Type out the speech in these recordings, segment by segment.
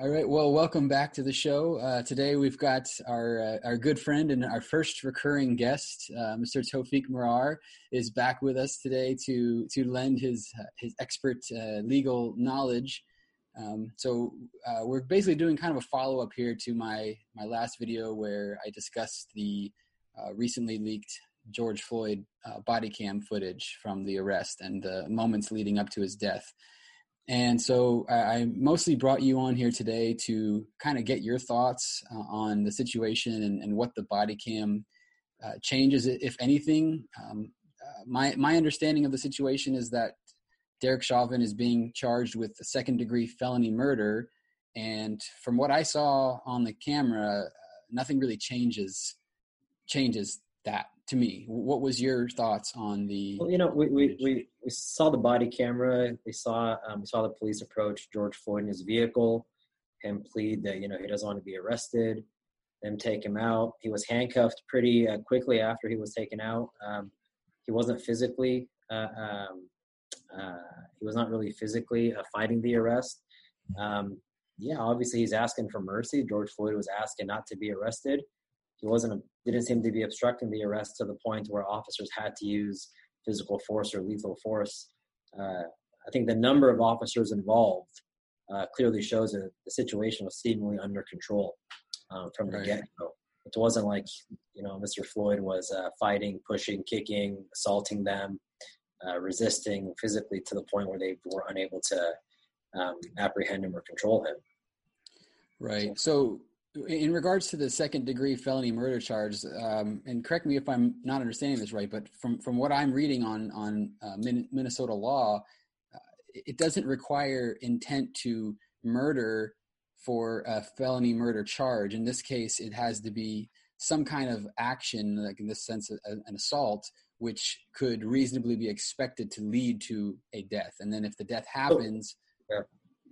All right. Well, welcome back to the show. Uh, today we've got our uh, our good friend and our first recurring guest, uh, Mr. Tofik Marar, is back with us today to to lend his his expert uh, legal knowledge. Um, so uh, we're basically doing kind of a follow up here to my my last video where I discussed the uh, recently leaked George Floyd body cam footage from the arrest and the moments leading up to his death. And so I mostly brought you on here today to kind of get your thoughts uh, on the situation and, and, what the body cam uh, changes, if anything. Um, uh, my my understanding of the situation is that Derek Chauvin is being charged with second degree felony murder, and from what I saw on the camera, uh, nothing really changes changes that to me. What was your thoughts on the? Well, you know, we, we, we, we saw the body camera. We saw um, we saw the police approach George Floyd in his vehicle, him plead that you know he doesn't want to be arrested. Them take him out. He was handcuffed pretty uh, quickly after he was taken out. Um, he wasn't physically. Uh, um, uh, he was not really physically uh, fighting the arrest. Um, yeah, obviously he's asking for mercy. George Floyd was asking not to be arrested he wasn't didn't seem to be obstructing the arrest to the point where officers had to use physical force or lethal force. Uh, I think the number of officers involved uh, clearly shows that the situation was seemingly under control um, from the right. get go. It wasn't like you know Mr. Floyd was uh, fighting, pushing, kicking, assaulting them, uh, resisting physically to the point where they were unable to um, apprehend him or control him. Right. So in regards to the second degree felony murder charge, um, and correct me if I'm not understanding this right, but from, from what I'm reading on on uh, Minnesota law, uh, it doesn't require intent to murder for a felony murder charge. In this case, it has to be some kind of action, like in this sense, a, an assault, which could reasonably be expected to lead to a death. And then if the death happens, yeah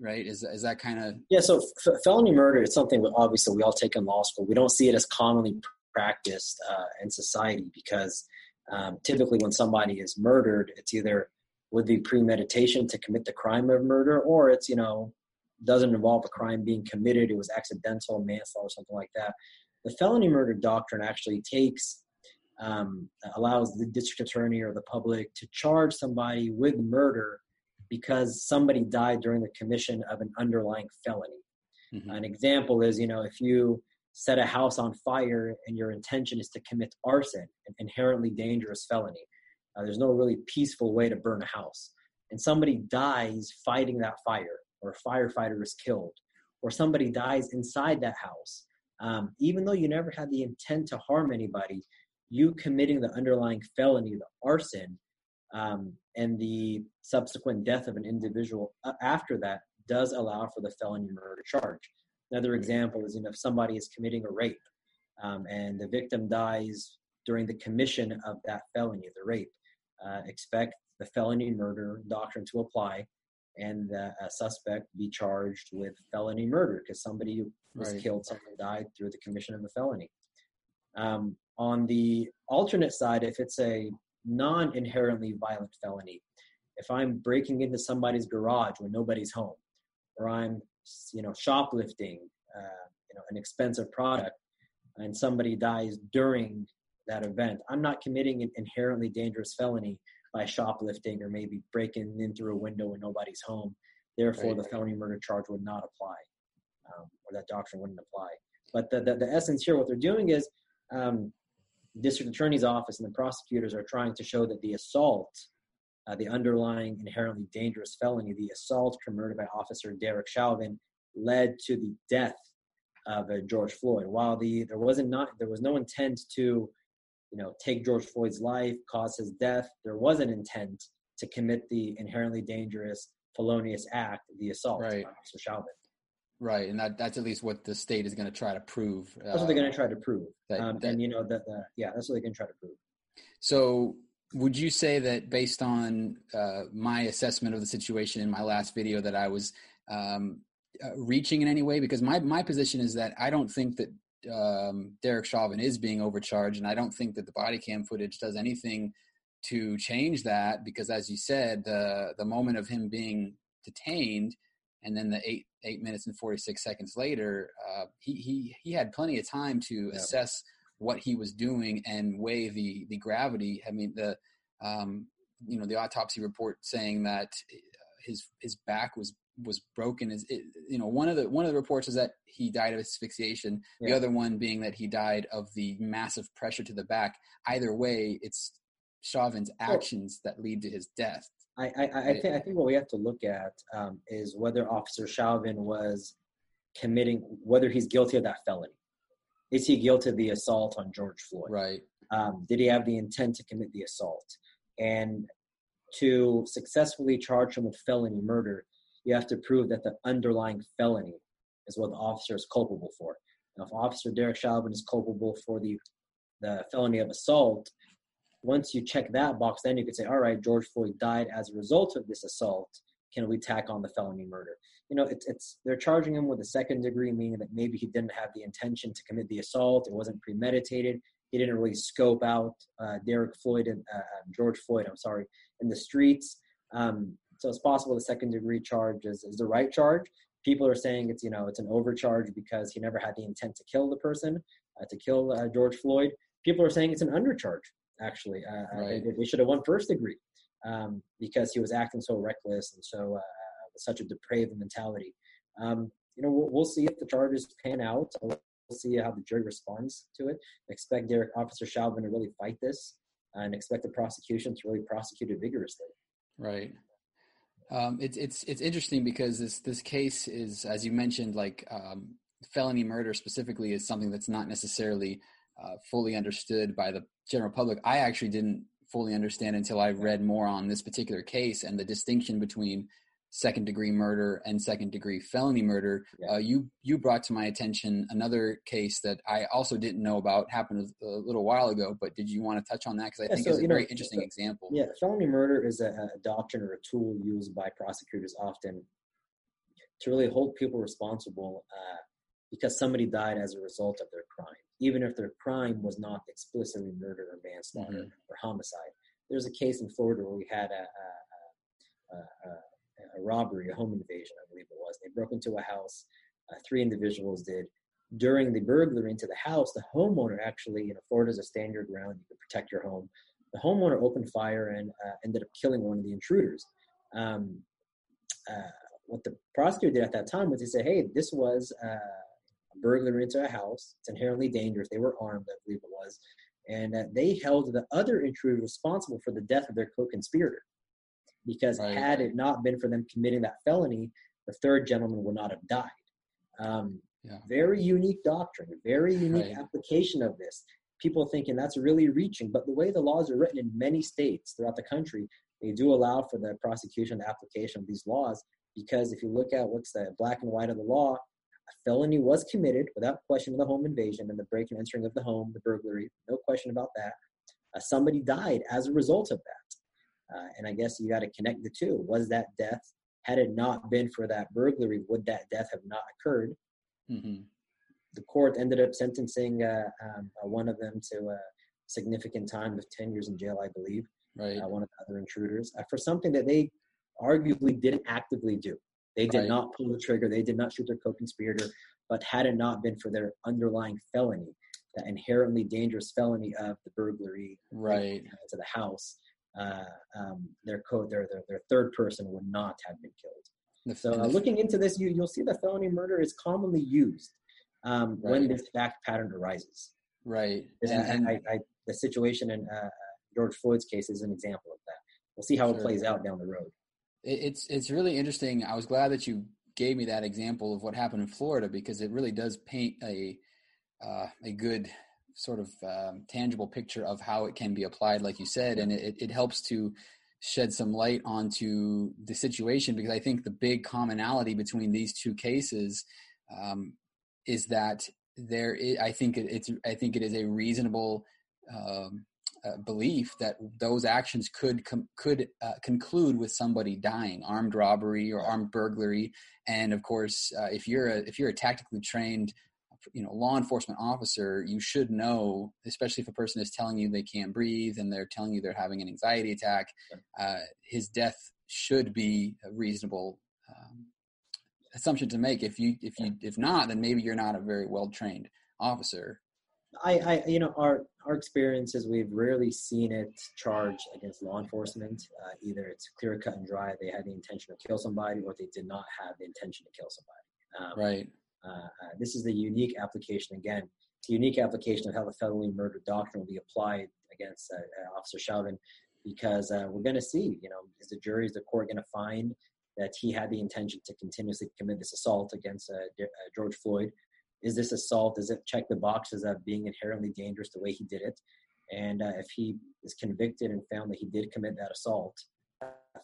right? Is is that kind of yeah? So f- felony murder is something that obviously we all take in law school. We don't see it as commonly practiced uh, in society because um, typically when somebody is murdered, it's either with the premeditation to commit the crime of murder, or it's you know doesn't involve a crime being committed. It was accidental manslaughter or something like that. The felony murder doctrine actually takes um, allows the district attorney or the public to charge somebody with murder because somebody died during the commission of an underlying felony. Mm-hmm. An example is, you know, if you set a house on fire and your intention is to commit arson, an inherently dangerous felony, uh, there's no really peaceful way to burn a house. And somebody dies fighting that fire, or a firefighter is killed, or somebody dies inside that house. Um, even though you never had the intent to harm anybody, you committing the underlying felony, the arson, um, and the subsequent death of an individual uh, after that does allow for the felony murder charge. Another mm-hmm. example is you know, if somebody is committing a rape um, and the victim dies during the commission of that felony, the rape, uh, expect the felony murder doctrine to apply and the suspect be charged with felony murder because somebody was right. killed, someone died through the commission of a felony. Um, on the alternate side, if it's a non inherently violent felony. If I'm breaking into somebody's garage when nobody's home, or I'm you know shoplifting uh, you know an expensive product and somebody dies during that event, I'm not committing an inherently dangerous felony by shoplifting or maybe breaking in through a window when nobody's home. Therefore, right. the felony murder charge would not apply, um, or that doctrine wouldn't apply. But the, the, the essence here, what they're doing is um, district attorney's office and the prosecutors are trying to show that the assault, uh, the underlying inherently dangerous felony, the assault committed by Officer Derek Chauvin, led to the death of uh, George Floyd. While the there wasn't not there was no intent to, you know, take George Floyd's life, cause his death. There was an intent to commit the inherently dangerous felonious act, the assault right. by Officer Chauvin. Right, and that, that's at least what the state is going to try to prove. That's what they're going to uh, try to prove. That, um, that, and you know that, the, yeah, that's what they're going to try to prove. So, would you say that based on uh, my assessment of the situation in my last video, that I was um, uh, reaching in any way? Because my my position is that I don't think that um, Derek Chauvin is being overcharged, and I don't think that the body cam footage does anything to change that. Because, as you said, the the moment of him being detained and then the eight eight minutes and 46 seconds later, uh, he he he had plenty of time to yeah. assess what he was doing and weigh the the gravity. I mean the um, you know the autopsy report saying that uh, his his back was was broken is it, you know one of the one of the reports is that he died of asphyxiation yeah. the other one being that he died of the massive pressure to the back either way it's Chauvin's actions that lead to his death I, I, I think I think what we have to look at um, is whether Officer Chauvin was committing whether he's guilty of that felony. Is he guilty of the assault on George Floyd? Right. Um, did he have the intent to commit the assault? And to successfully charge him with felony murder, you have to prove that the underlying felony is what the officer is culpable for. Now, if Officer Derek Chauvin is culpable for the the felony of assault, once you check that box, then you could say, all right, George Floyd died as a result of this assault. Can we tack on the felony murder? You know, it's it's they're charging him with a second degree, meaning that maybe he didn't have the intention to commit the assault. It wasn't premeditated. He didn't really scope out uh, Derek Floyd and uh, um, George Floyd. I'm sorry, in the streets. Um, so it's possible the second degree charge is, is the right charge. People are saying it's you know it's an overcharge because he never had the intent to kill the person, uh, to kill uh, George Floyd. People are saying it's an undercharge actually. Uh, right. they, they, should have won first degree um, because he was acting so reckless and so uh, with such a depraved mentality. Um, you know, we'll, we'll, see if the charges pan out. We'll see how the jury responds to it. Expect Derek Officer Chauvin to really fight this and expect the prosecution to really prosecute it vigorously. Right. Um, it's it's it's interesting because this this case is, as you mentioned, like um, felony murder specifically is something that's not necessarily uh, fully understood by the general public. I actually didn't fully understand until I read more on this particular case and the distinction between second degree murder and second degree felony murder. Yeah. Uh, you you brought to my attention another case that I also didn't know about happened a, little while ago. But did you want to touch on that because I yeah, think so, it's a very know, interesting example. Yeah, felony murder is a, a doctrine or a tool used by prosecutors often to really hold people responsible uh, because somebody died as a result of their crime even if their crime was not explicitly murder or manslaughter mm-hmm. or homicide. There's a case in Florida where we had a, a, a, a, robbery, a home invasion, I believe it was. They broke into a house. Uh, three individuals did. During the burglary into the house, the homeowner actually, you know, Florida is a stand your ground. You can protect your home. The homeowner opened fire and uh, ended up killing one of the intruders. Um, uh, what the prosecutor did at that time was he said, "Hey, this was uh, burglary into a house. It's inherently dangerous. They were armed, I believe it was. And uh, they held the other intruder responsible for the death of their co conspirator. Because right. had it not been for them committing that felony, the third gentleman would not have died. Um, yeah. Very unique doctrine, very unique right. application of this. People thinking that's really reaching, but the way the laws are written in many states throughout the country, they do allow for the prosecution, the application of these laws. Because if you look at what's the black and white of the law, a felony was committed without question of the home invasion and the break and entering of the home, the burglary, no question about that. Uh, somebody died as a result of that. Uh, and I guess you got to connect the two. Was that death, had it not been for that burglary, would that death have not occurred? Mm-hmm. The court ended up sentencing uh, um, uh, one of them to a significant time of 10 years in jail, I believe. Right. Uh, one of the other intruders uh, for something that they arguably didn't actively do. They did right. not pull the trigger. They did not shoot their co-conspirator. But had it not been for their underlying felony, that inherently dangerous felony of the burglary right to the house, uh, um, their co their, their their third person would not have been killed. So uh, looking into this, you you'll see that felony murder is commonly used um, right. when this fact pattern arises. Right. And, and I, I, the situation in uh, George Floyd's case is an example of that. We'll see how sure. it plays out down the road it's it's really interesting. I was glad that you gave me that example of what happened in Florida because it really does paint a uh, a good sort of um, tangible picture of how it can be applied, like you said, and it, it helps to shed some light onto the situation because I think the big commonality between these two cases um, is that there. Is, I think it, it's I think it is a reasonable um, uh, belief that those actions could com- could uh, conclude with somebody dying, armed robbery or armed burglary, and of course, uh, if you're a if you're a tactically trained, you know, law enforcement officer, you should know, especially if a person is telling you they can't breathe and they're telling you they're having an anxiety attack, uh, his death should be a reasonable. Um, assumption to make. If you if you if not, then maybe you're not a very well trained officer. I, I, you know, our our experiences, we've rarely seen it charged against law enforcement. Uh, either it's clear cut and dry, they had the intention to kill somebody, or they did not have the intention to kill somebody. Um, right. Uh, uh, this is the unique application. Again, it's a unique application of how the felony murder doctrine will be applied against uh, uh, Officer Chauvin, because uh, we're going to see, you know, is the jury, is the court going to find that he had the intention to continuously commit this assault against George Floyd? Is this assault? Does it check the boxes of being inherently dangerous the way he did it? And uh, if he is convicted and found that he did commit that assault,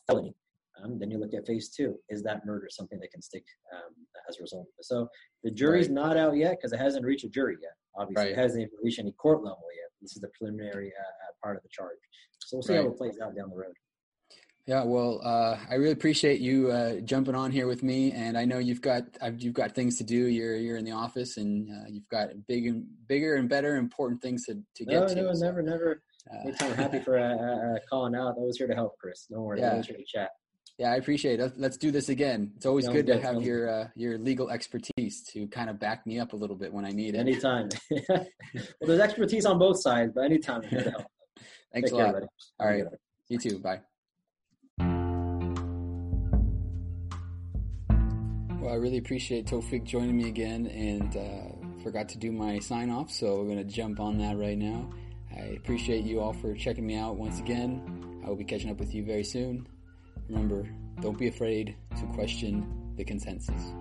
felony, um, then you look at phase two. Is that murder something that can stick um, as a result? So the jury's right. not out yet because it hasn't reached a jury yet. Obviously, right. it hasn't even reached any court level yet. This is the preliminary uh, uh part of the charge. So we'll see right. how it plays out down the road. Yeah, well, uh, I really appreciate you uh, jumping on here with me, and I know you've got you've got things to do. You're you're in the office, and uh, you've got big and bigger and better important things to, to get no, to. No, so, never, never. Uh, I'm happy for uh, uh, calling out. I was here to help, Chris. Don't worry, yeah. I was here to chat. Yeah, I appreciate it. Let's do this again. It's always good to have your your legal expertise to kind of back me up a little bit when I need it. Anytime. well, there's expertise on both sides, but anytime I'm here to help. Thanks Take a lot. All right. You too. Bye. Well, I really appreciate Tofik joining me again and uh, forgot to do my sign off, so we're going to jump on that right now. I appreciate you all for checking me out once again. I will be catching up with you very soon. Remember, don't be afraid to question the consensus.